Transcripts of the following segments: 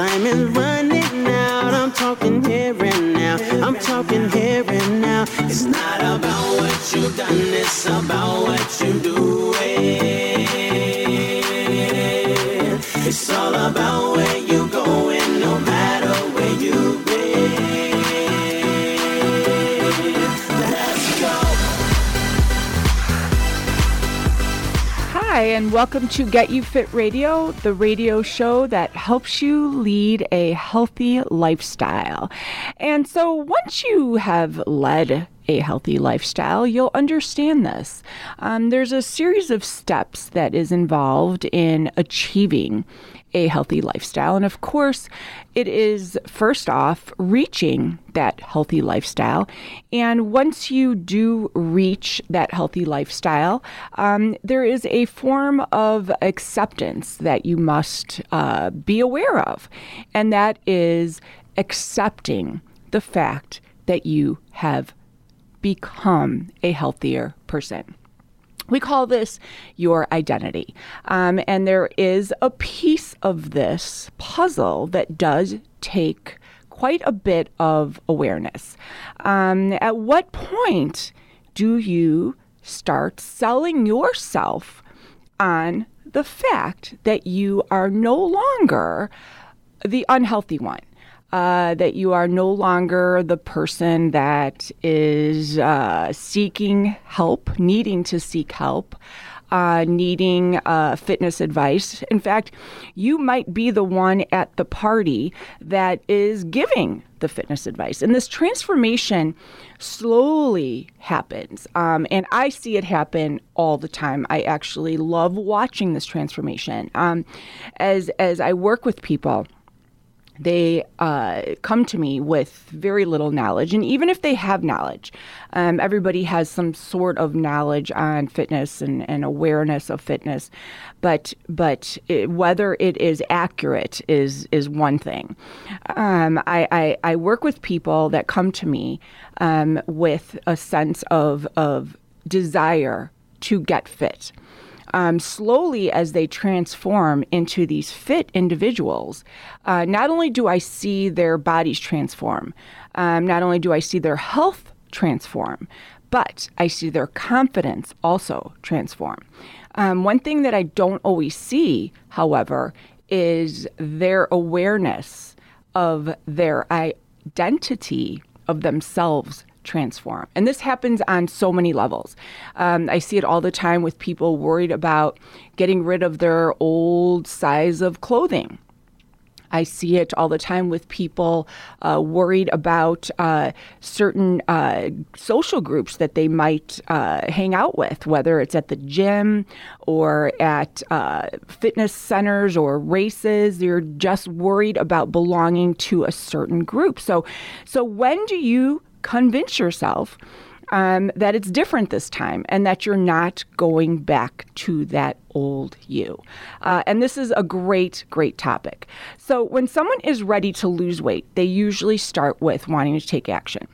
Your time welcome to Get You Fit Radio, the radio show that helps you lead a healthy lifestyle. And so, once you have led a healthy lifestyle, you'll understand this. Um, there's a series of steps that is involved in achieving a healthy lifestyle. And of course, it is first off reaching that healthy lifestyle. And once you do reach that healthy lifestyle, um, there is a form of acceptance that you must uh, be aware of. And that is accepting the fact that you have become a healthier person. We call this your identity. Um, and there is a piece of this puzzle that does take quite a bit of awareness. Um, at what point do you start selling yourself on the fact that you are no longer the unhealthy one? Uh, that you are no longer the person that is uh, seeking help, needing to seek help. Uh, needing uh, fitness advice. In fact, you might be the one at the party that is giving the fitness advice. And this transformation slowly happens. Um, and I see it happen all the time. I actually love watching this transformation. Um, as, as I work with people, they uh, come to me with very little knowledge. And even if they have knowledge, um, everybody has some sort of knowledge on fitness and, and awareness of fitness. But but it, whether it is accurate is is one thing. Um, I, I, I, work with people that come to me um, with a sense of, of desire to get fit um, slowly as they transform into these fit individuals, uh, not only do I see their bodies transform, um, not only do I see their health transform, but I see their confidence also transform. Um, one thing that I don't always see, however, is their awareness of their identity of themselves transform. And this happens on so many levels. Um, I see it all the time with people worried about getting rid of their old size of clothing. I see it all the time with people uh, worried about uh, certain uh, social groups that they might uh, hang out with, whether it's at the gym or at uh, fitness centers or races. They're just worried about belonging to a certain group. So, so when do you convince yourself um, that it's different this time and that you're not going back to that old you. Uh, and this is a great, great topic. So, when someone is ready to lose weight, they usually start with wanting to take action.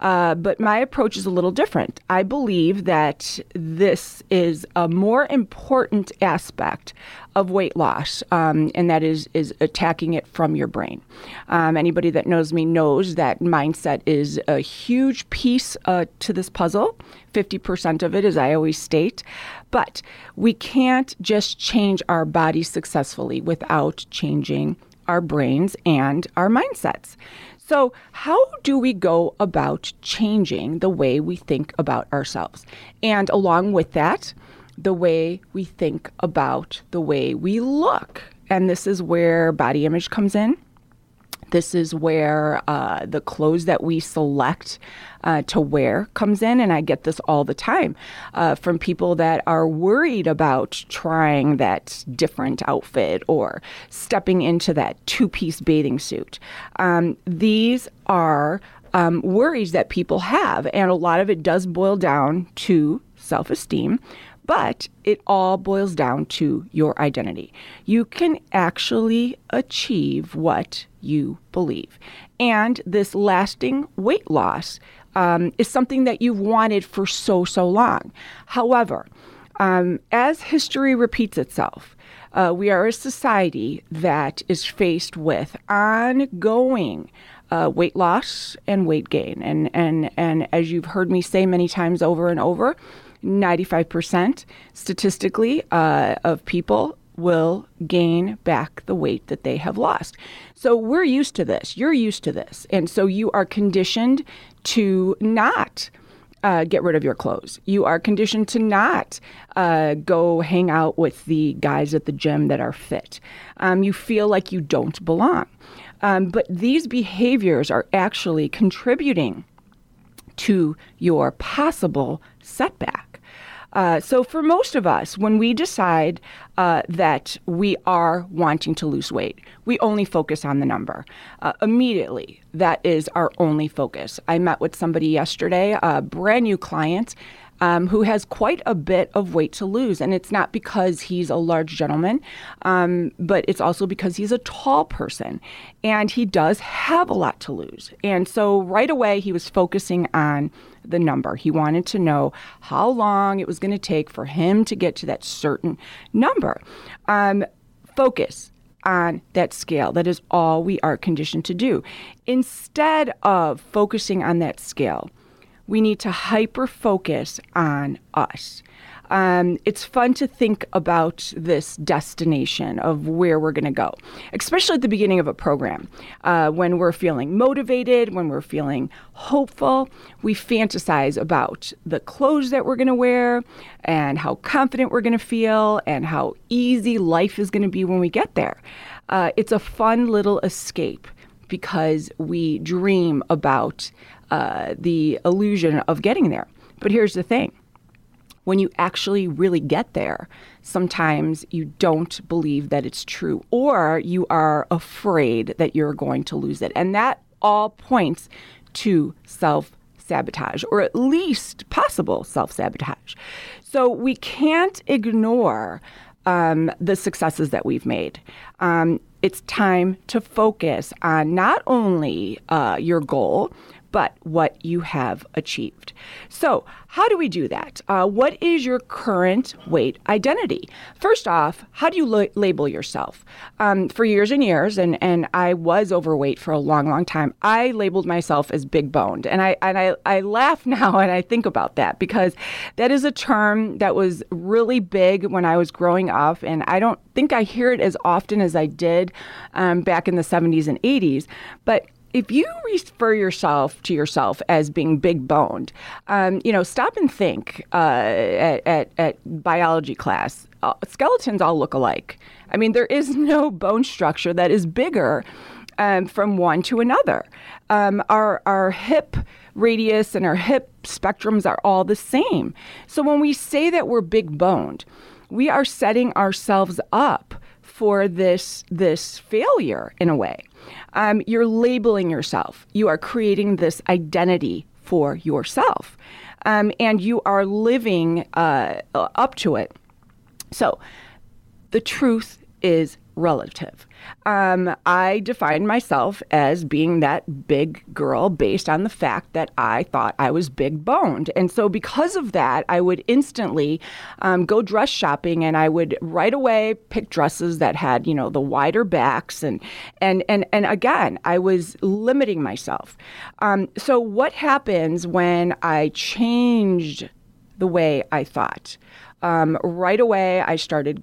Uh, but my approach is a little different. I believe that this is a more important aspect of weight loss, um, and that is is attacking it from your brain. Um, anybody that knows me knows that mindset is a huge piece uh, to this puzzle. Fifty percent of it, as I always state, but we can't just change our bodies successfully without changing our brains and our mindsets. So, how do we go about changing the way we think about ourselves? And along with that, the way we think about the way we look. And this is where body image comes in. This is where uh, the clothes that we select uh, to wear comes in. And I get this all the time uh, from people that are worried about trying that different outfit or stepping into that two piece bathing suit. Um, these are um, worries that people have. And a lot of it does boil down to self esteem. But it all boils down to your identity. You can actually achieve what you believe. And this lasting weight loss um, is something that you've wanted for so, so long. However, um, as history repeats itself, Uh, we are a society that is faced with ongoing uh, weight loss and weight gain. And, and, and as you've heard me say many times over and over, 95% statistically uh, of people will gain back the weight that they have lost. So we're used to this. You're used to this. And so you are conditioned to not. Uh, get rid of your clothes. You are conditioned to not uh, go hang out with the guys at the gym that are fit. Um, you feel like you don't belong. Um, but these behaviors are actually contributing to your possible setback. Uh, so, for most of us, when we decide uh, that we are wanting to lose weight, we only focus on the number. Uh, immediately, that is our only focus. I met with somebody yesterday, a brand new client, um, who has quite a bit of weight to lose. And it's not because he's a large gentleman, um, but it's also because he's a tall person and he does have a lot to lose. And so right away, he was focusing on the number. He wanted to know how long it was going to take for him to get to that certain number. Um, focus on that scale. That is all we are conditioned to do. Instead of focusing on that scale, we need to hyper focus on us. Um, it's fun to think about this destination of where we're going to go, especially at the beginning of a program. Uh, when we're feeling motivated, when we're feeling hopeful, we fantasize about the clothes that we're going to wear and how confident we're going to feel and how easy life is going to be when we get there. Uh, it's a fun little escape because we dream about uh, the illusion of getting there. But here's the thing when you actually really get there, sometimes you don't believe that it's true, or you are afraid that you're going to lose it. And that all points to self sabotage, or at least possible self sabotage. So we can't ignore um, the successes that we've made. Um, it's time to focus on not only uh, your goal, but what you have achieved. So, how do we do that? Uh, what is your current weight identity? First off, how do you la- label yourself? Um, for years and years, and, and I was overweight for a long, long time, I labeled myself as big boned. And I, and I, I laugh now and I think about that because that is a term that was really big when I was growing up. And I don't think I hear it as often as I did um, back in the 70s and 80s. But if you refer yourself to yourself as being big boned, um, you know, stop and think uh, at, at, at, biology class. Uh, skeletons all look alike. I mean, there is no bone structure that is bigger um, from one to another. Um, our, our hip radius and our hip spectrums are all the same. So when we say that we're big boned, we are setting ourselves up for this this failure in a way. Um, you're labeling yourself. You are creating this identity for yourself, um, and you are living uh, up to it. So, the truth is relative. Um, I defined myself as being that big girl based on the fact that I thought I was big boned. And so, because of that, I would instantly um, go dress shopping and I would right away pick dresses that had, you know, the wider backs. And, and, and, and again, I was limiting myself. Um, so, what happens when I changed the way I thought? Um, right away, I started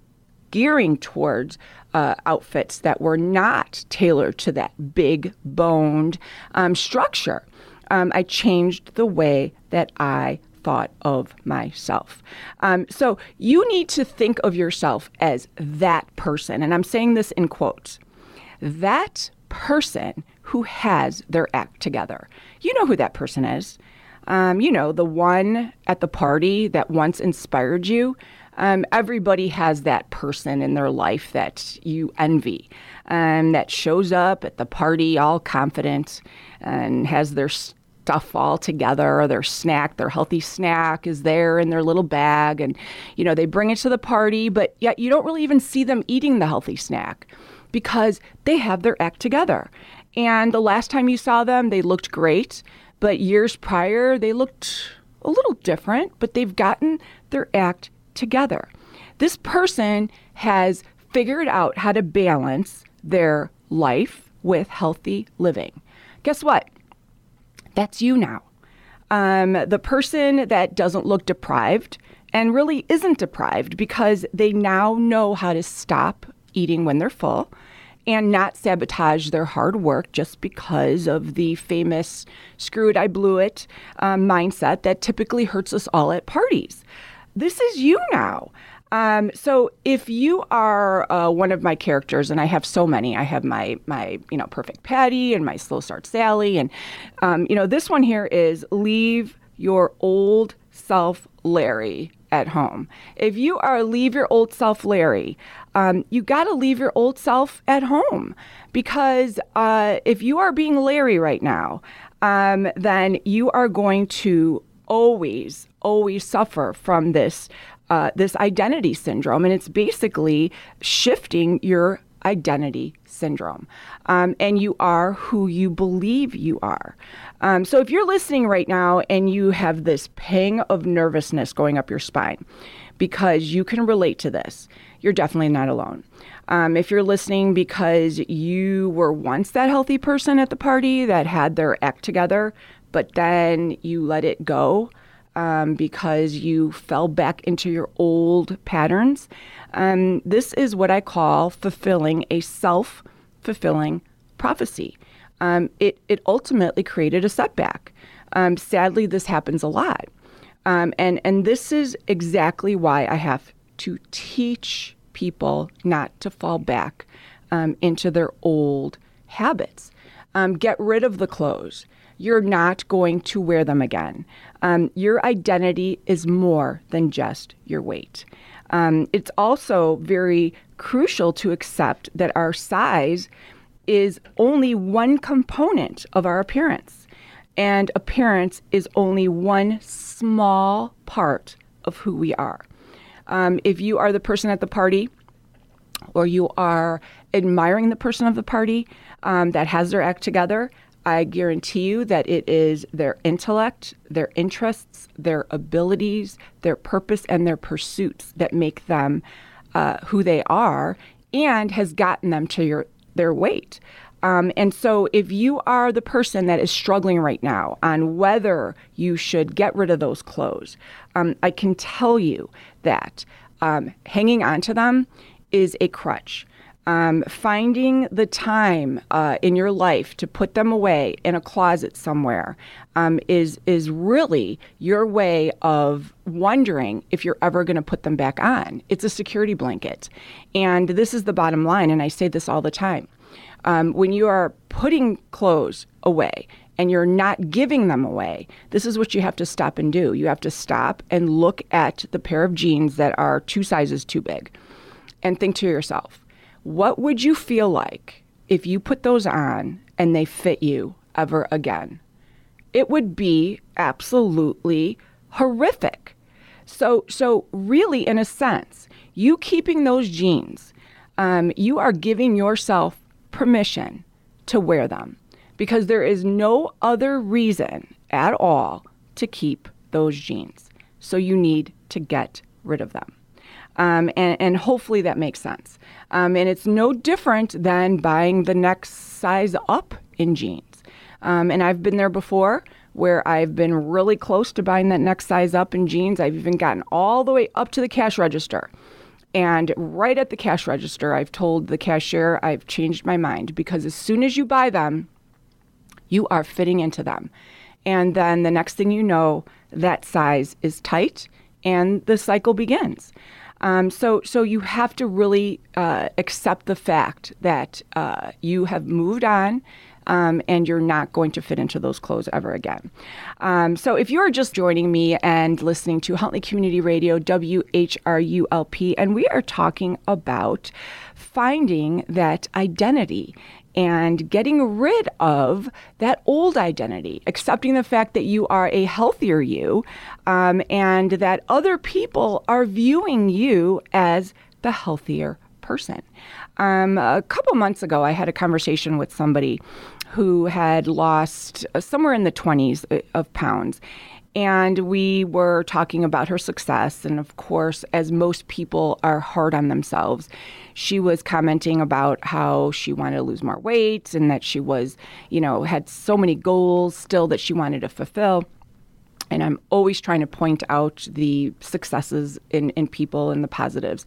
gearing towards uh, outfits that were not tailored to that big boned um, structure. Um, I changed the way that I thought of myself. Um, so you need to think of yourself as that person. And I'm saying this in quotes that person who has their act together. You know who that person is. Um, you know, the one at the party that once inspired you, um, everybody has that person in their life that you envy, um, that shows up at the party all confident and has their stuff all together. Their snack, their healthy snack is there in their little bag. And, you know, they bring it to the party, but yet you don't really even see them eating the healthy snack because they have their act together. And the last time you saw them, they looked great. But years prior, they looked a little different, but they've gotten their act together. This person has figured out how to balance their life with healthy living. Guess what? That's you now. Um, the person that doesn't look deprived and really isn't deprived because they now know how to stop eating when they're full and not sabotage their hard work just because of the famous screw it, I blew it um, mindset that typically hurts us all at parties. This is you now. Um, so if you are uh, one of my characters, and I have so many, I have my my you know perfect Patty and my slow start Sally, and um, you know this one here is leave your old self Larry at home. If you are leave your old self Larry, um, you got to leave your old self at home because uh, if you are being Larry right now, um, then you are going to always, always suffer from this uh, this identity syndrome, and it's basically shifting your identity syndrome. Um, and you are who you believe you are. Um, so if you're listening right now and you have this pang of nervousness going up your spine because you can relate to this, you're definitely not alone. Um, if you're listening because you were once that healthy person at the party that had their act together, but then you let it go um, because you fell back into your old patterns. Um, this is what I call fulfilling a self fulfilling prophecy. Um, it, it ultimately created a setback. Um, sadly, this happens a lot. Um, and, and this is exactly why I have to teach people not to fall back um, into their old habits. get rid of the clothes you're not going to wear them again. Um, your identity is more than just your weight. Um, it's also very crucial to accept that our size is only one component of our appearance, and appearance is only one small part of who we are. Um, if you are the person at the party, or you are admiring the person of the party um, that has their act together, I guarantee you that it is their intellect, their interests, their abilities, their purpose, and their pursuits that make them uh, who they are and has gotten them to your their weight. Um, and so, if you are the person that is struggling right now on whether you should get rid of those clothes, um, I can tell you that um, hanging on to them is a crutch um, finding the time uh, in your life to put them away in a closet somewhere um, is is really your way of wondering if you're ever going to put them back on. It's a security blanket, and this is the bottom line. And I say this all the time: um, when you are putting clothes away and you're not giving them away, this is what you have to stop and do. You have to stop and look at the pair of jeans that are two sizes too big, and think to yourself what would you feel like if you put those on and they fit you ever again? It would be absolutely horrific. So, so really, in a sense, you keeping those jeans, um, you are giving yourself permission to wear them because there is no other reason at all to keep those jeans. So you need to get rid of them. Um, and, and, hopefully that makes sense. Um, and it's no different than buying the next size up in jeans. Um, and I've been there before where I've been really close to buying that next size up in jeans. I've even gotten all the way up to the cash register. And right at the cash register, I've told the cashier I've changed my mind because as soon as you buy them, you are fitting into them. And then the next thing you know, that size is tight and the cycle begins. Um, so, so you have to really uh, accept the fact that uh, you have moved on. Um, and you're not going to fit into those clothes ever again. Um, so, if you're just joining me and listening to Huntley Community Radio, WHRULP, and we are talking about finding that identity and getting rid of that old identity, accepting the fact that you are a healthier you um, and that other people are viewing you as the healthier person. Um, a couple months ago, I had a conversation with somebody who had lost uh, somewhere in the 20s uh, of pounds. And we were talking about her success. And of course, as most people are hard on themselves, she was commenting about how she wanted to lose more weight and that she was, you know, had so many goals still that she wanted to fulfill. And I'm always trying to point out the successes in, in people and the positives.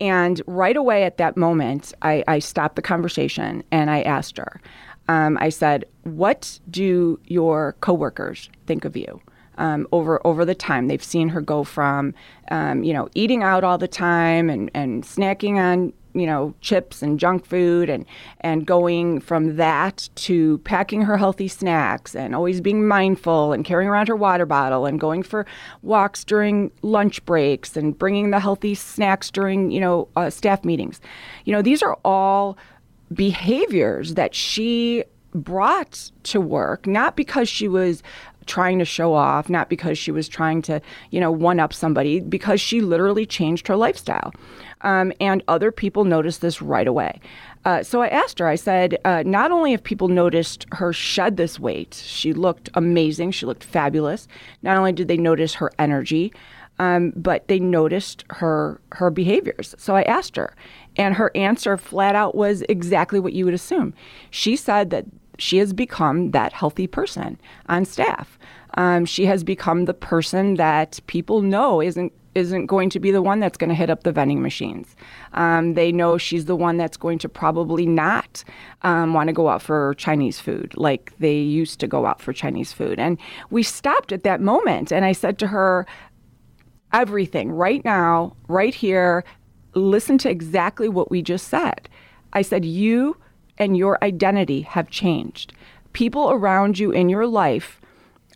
And right away at that moment, I, I stopped the conversation and I asked her, um, I said, What do your coworkers think of you? Um, over over the time. They've seen her go from, um, you know, eating out all the time and, and snacking on you know chips and junk food and and going from that to packing her healthy snacks and always being mindful and carrying around her water bottle and going for walks during lunch breaks and bringing the healthy snacks during you know uh, staff meetings you know these are all behaviors that she brought to work not because she was trying to show off, not because she was trying to, you know, one up somebody, because she literally changed her lifestyle. Um, and other people noticed this right away. Uh, so I asked her, I said, uh, not only have people noticed her shed this weight, she looked amazing, she looked fabulous. Not only did they notice her energy, um, but they noticed her her behaviors. So I asked her, and her answer flat out was exactly what you would assume. She said that she has become that healthy person on staff. Um, she has become the person that people know isn't isn't going to be the one that's going to hit up the vending machines. Um, they know she's the one that's going to probably not um, want to go out for Chinese food like they used to go out for Chinese food. And we stopped at that moment, and I said to her, Everything right now, right here, listen to exactly what we just said. I said, You and your identity have changed. People around you in your life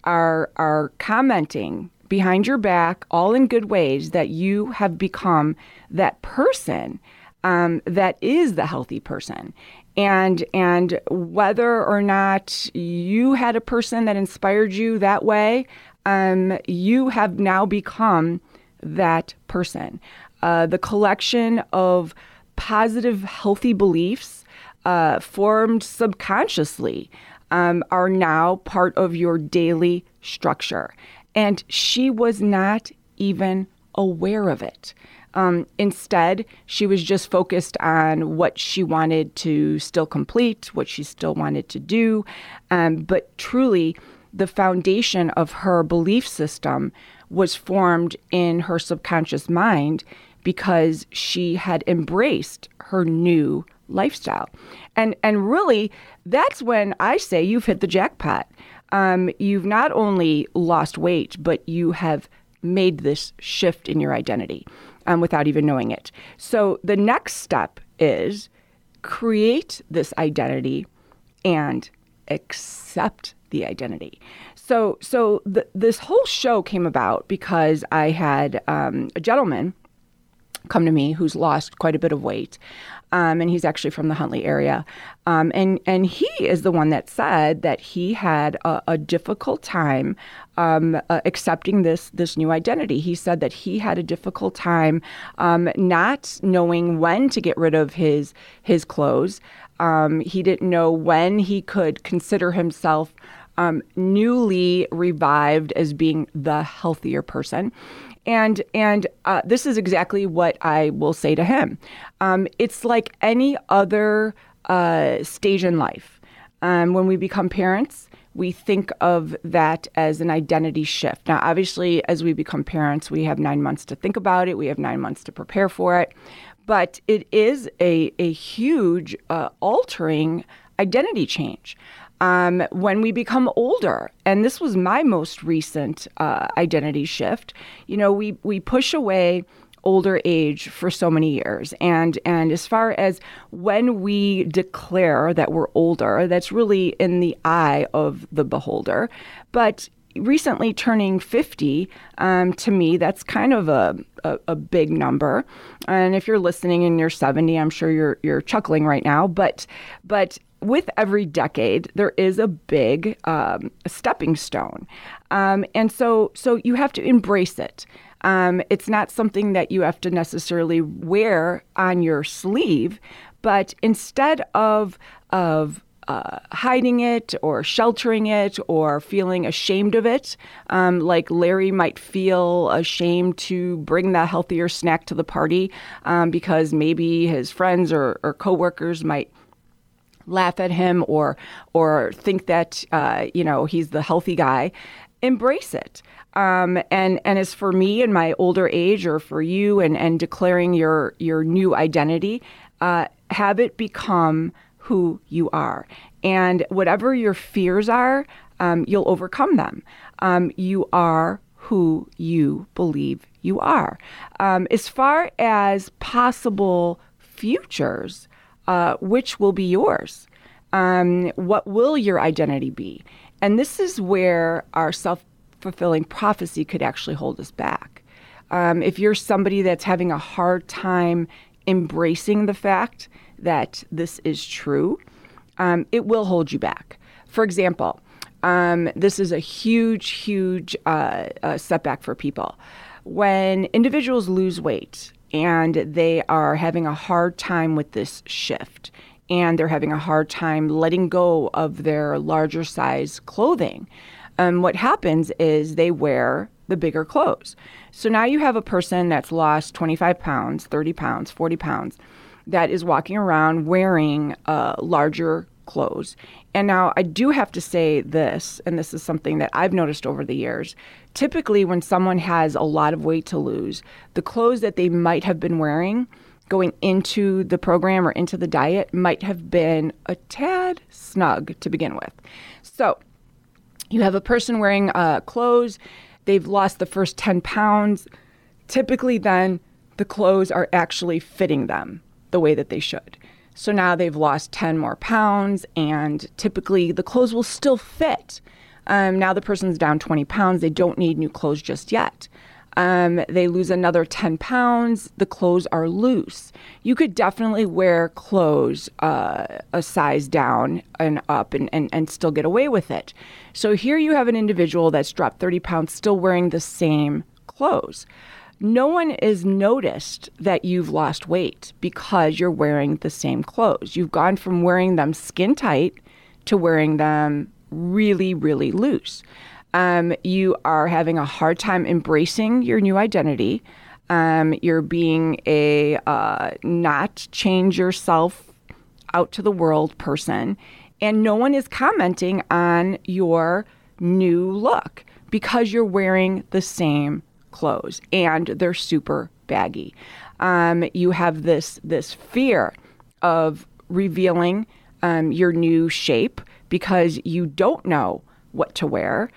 are are commenting behind your back, all in good ways, that you have become that person um, that is the healthy person. And and whether or not you had a person that inspired you that way, um, you have now become that person. Uh, the collection of positive, healthy beliefs uh, formed subconsciously um, are now part of your daily structure. And she was not even aware of it. Um, instead, she was just focused on what she wanted to still complete, what she still wanted to do. Um, but truly, the foundation of her belief system was formed in her subconscious mind because she had embraced her new lifestyle. And and really that's when I say you've hit the jackpot. Um, you've not only lost weight, but you have made this shift in your identity um, without even knowing it. So the next step is create this identity and accept the identity. So so the, this whole show came about because I had um, a gentleman come to me who's lost quite a bit of weight. Um, and he's actually from the Huntley area. Um, and and he is the one that said that he had a, a difficult time um, uh, accepting this this new identity. He said that he had a difficult time um, not knowing when to get rid of his his clothes. Um, he didn't know when he could consider himself um, newly revived as being the healthier person. And and uh, this is exactly what I will say to him. Um, it's like any other uh, stage in life. Um, when we become parents, we think of that as an identity shift. Now, obviously, as we become parents, we have nine months to think about it. We have nine months to prepare for it. But it is a, a huge uh, altering identity change um, when we become older. And this was my most recent uh, identity shift. You know, we, we push away older age for so many years. And and as far as when we declare that we're older, that's really in the eye of the beholder. But recently turning 50, um, to me, that's kind of a, a, a, big number. And if you're listening and you're 70, I'm sure you're you're chuckling right now. But but with every decade, there is a big um, stepping stone, um, and so so you have to embrace it. Um, it's not something that you have to necessarily wear on your sleeve, but instead of of uh, hiding it or sheltering it or feeling ashamed of it. Um, like Larry might feel ashamed to bring that healthier snack to the party um, because maybe his friends or, or coworkers might laugh at him or or think that uh, you know he's the healthy guy. Embrace it. Um, and and as for me in my older age, or for you, and and declaring your your new identity, uh, have it become who you are. And whatever your fears are, um, you'll overcome them. Um, you are who you believe you are. Um, as far as possible futures, uh, which will be yours? Um, what will your identity be? And this is where our self fulfilling prophecy could actually hold us back. Um, if you're somebody that's having a hard time embracing the fact that this is true, um, it will hold you back. For example, um, this is a huge, huge uh, uh, setback for people. When individuals lose weight and they are having a hard time with this shift, and they're having a hard time letting go of their larger size clothing, um, what happens is they wear the bigger clothes. So now you have a person that's lost 25 pounds, 30 pounds, 40 pounds that is walking around wearing uh, larger clothes. And now I do have to say this, and this is something that I've noticed over the years. Typically, when someone has a lot of weight to lose, the clothes that they might have been wearing going into the program or into the diet might have been a tad snug to begin with. So, you have a person wearing uh, clothes, they've lost the first 10 pounds. Typically, then the clothes are actually fitting them the way that they should. So now they've lost 10 more pounds, and typically the clothes will still fit. Um, now the person's down 20 pounds, they don't need new clothes just yet. Um, they lose another 10 pounds. The clothes are loose. You could definitely wear clothes uh, a size down and up and, and, and still get away with it. So here you have an individual that's dropped 30 pounds still wearing the same clothes. No one is noticed that you've lost weight because you're wearing the same clothes. You've gone from wearing them skin tight to wearing them really, really loose um, you are having a hard time embracing your new identity. Um, you're being a uh, not change yourself out to the world person, and no one is commenting on your new look because you're wearing the same clothes and they're super baggy. Um, you have this this fear of revealing um, your new shape because you don't know what to wear.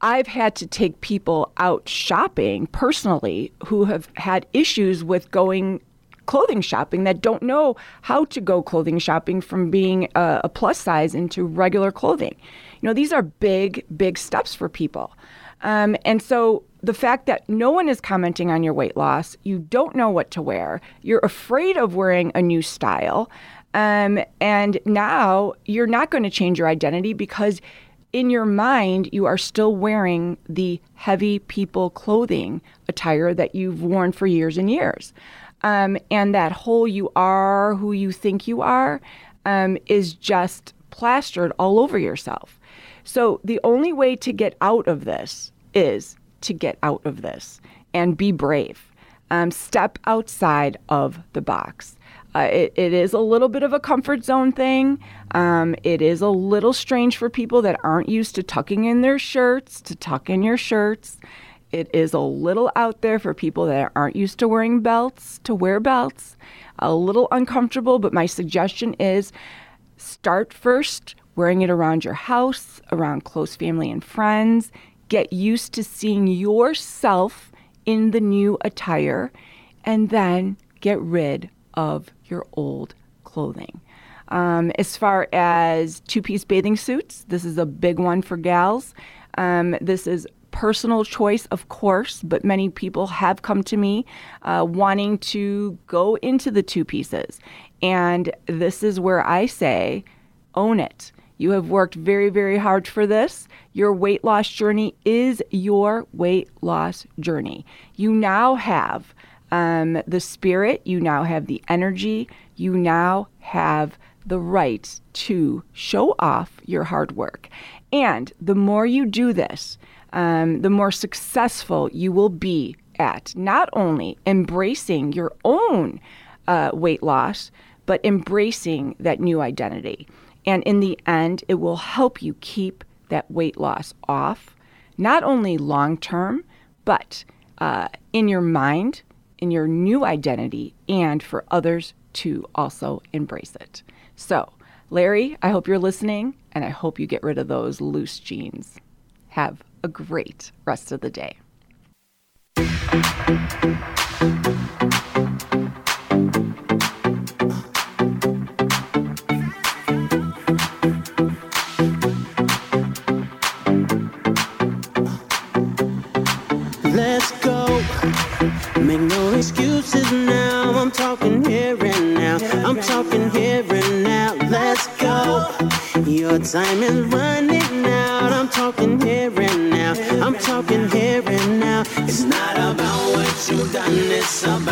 I've had to take people out shopping personally who have had issues with going clothing shopping that don't know how to go clothing shopping from being a, a, plus size into regular clothing. You know, these are big, big steps for people. Um, and so the fact that no one is commenting on your weight loss, you don't know what to wear, you're afraid of wearing a new style. Um, and now you're not going to change your identity because in your mind, you are still wearing the heavy people clothing attire that you've worn for years and years. Um, and that whole you are who you think you are um, is just plastered all over yourself. So the only way to get out of this is to get out of this and be brave. Um, step outside of the box. Uh, it, it is a little bit of a comfort zone thing. Um, it is a little strange for people that aren't used to tucking in their shirts to tuck in your shirts. It is a little out there for people that aren't used to wearing belts to wear belts. A little uncomfortable, but my suggestion is start first wearing it around your house, around close family and friends. Get used to seeing yourself in the new attire, and then get rid of your old clothing. Um, as far as two piece bathing suits, this is a big one for gals. Um, this is personal choice, of course, but many people have come to me uh, wanting to go into the two pieces. And this is where I say, own it. You have worked very, very hard for this. Your weight loss journey is your weight loss journey. You now have um, the spirit, you now have the energy, you now have the right to show off your hard work. And the more you do this, um, the more successful you will be at not only embracing your own uh, weight loss, but embracing that new identity. And in the end, it will help you keep that weight loss off, not only long term, but uh, in your mind, in your new identity, and for others to also embrace it. So, Larry, I hope you're listening, and I hope you get rid of those loose jeans. Have a great rest of the day. Time is running out. I'm talking here and now. I'm talking here and now. It's not about what you've done, it's about